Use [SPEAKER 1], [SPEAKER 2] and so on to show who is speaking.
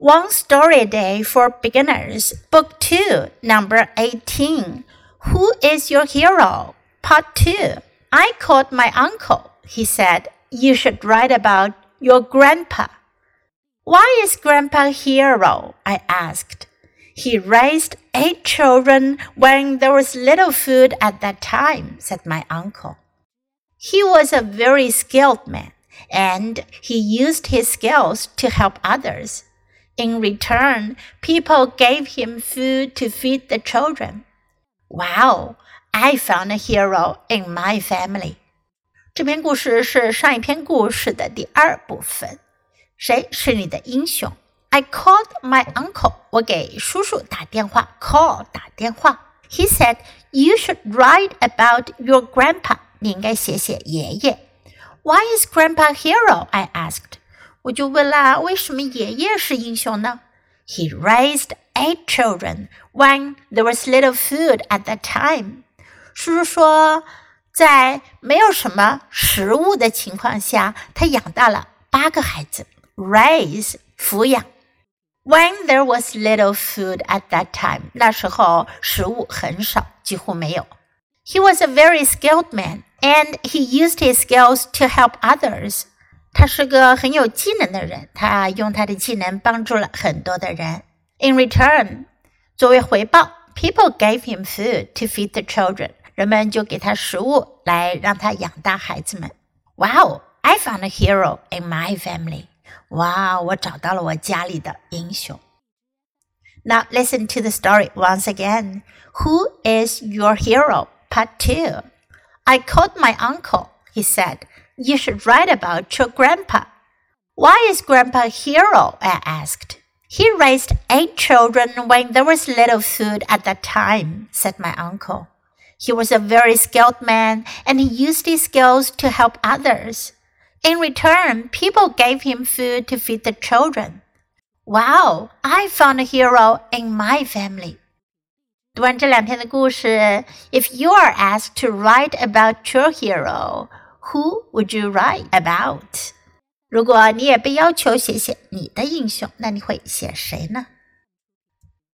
[SPEAKER 1] One Story a Day for Beginners, Book 2, Number 18. Who is your hero? Part 2. I called my uncle. He said, You should write about your grandpa. Why is grandpa a hero? I asked. He raised eight children when there was little food at that time, said my uncle. He was a very skilled man, and he used his skills to help others. In return, people gave him food to feed the children. Wow, I found a hero in my family. 这篇故事是上一篇故事的第二部分。谁是你的英雄？I called my uncle. 我给叔叔打电话，call 打电话。He said you should write about your grandpa. 你应该写写爷爷。Why is grandpa a hero? I asked. 我就问啦，为什么爷爷是英雄呢？He raised eight children when there was little food at that time。叔叔说，在没有什么食物的情况下，他养大了八个孩子。Raise 抚养。When there was little food at that time，那时候食物很少，几乎没有。He was a very skilled man, and he used his skills to help others. 他是个很有技能的人，他用他的技能帮助了很多的人。In return，作为回报，people gave him food to feed the children。人们就给他食物来让他养大孩子们。Wow, I found a hero in my family. 哇，我找到了我家里的英雄。Now listen to the story once again. Who is your hero? Part two. I called my uncle. He said. You should write about your grandpa. Why is grandpa a hero? I asked. He raised eight children when there was little food at that time, said my uncle. He was a very skilled man and he used his skills to help others. In return, people gave him food to feed the children. Wow, I found a hero in my family. 读完这两篇的故事，If you are asked to write about your hero, who would you write about？如果你也被要求写写你的英雄，那你会写谁呢？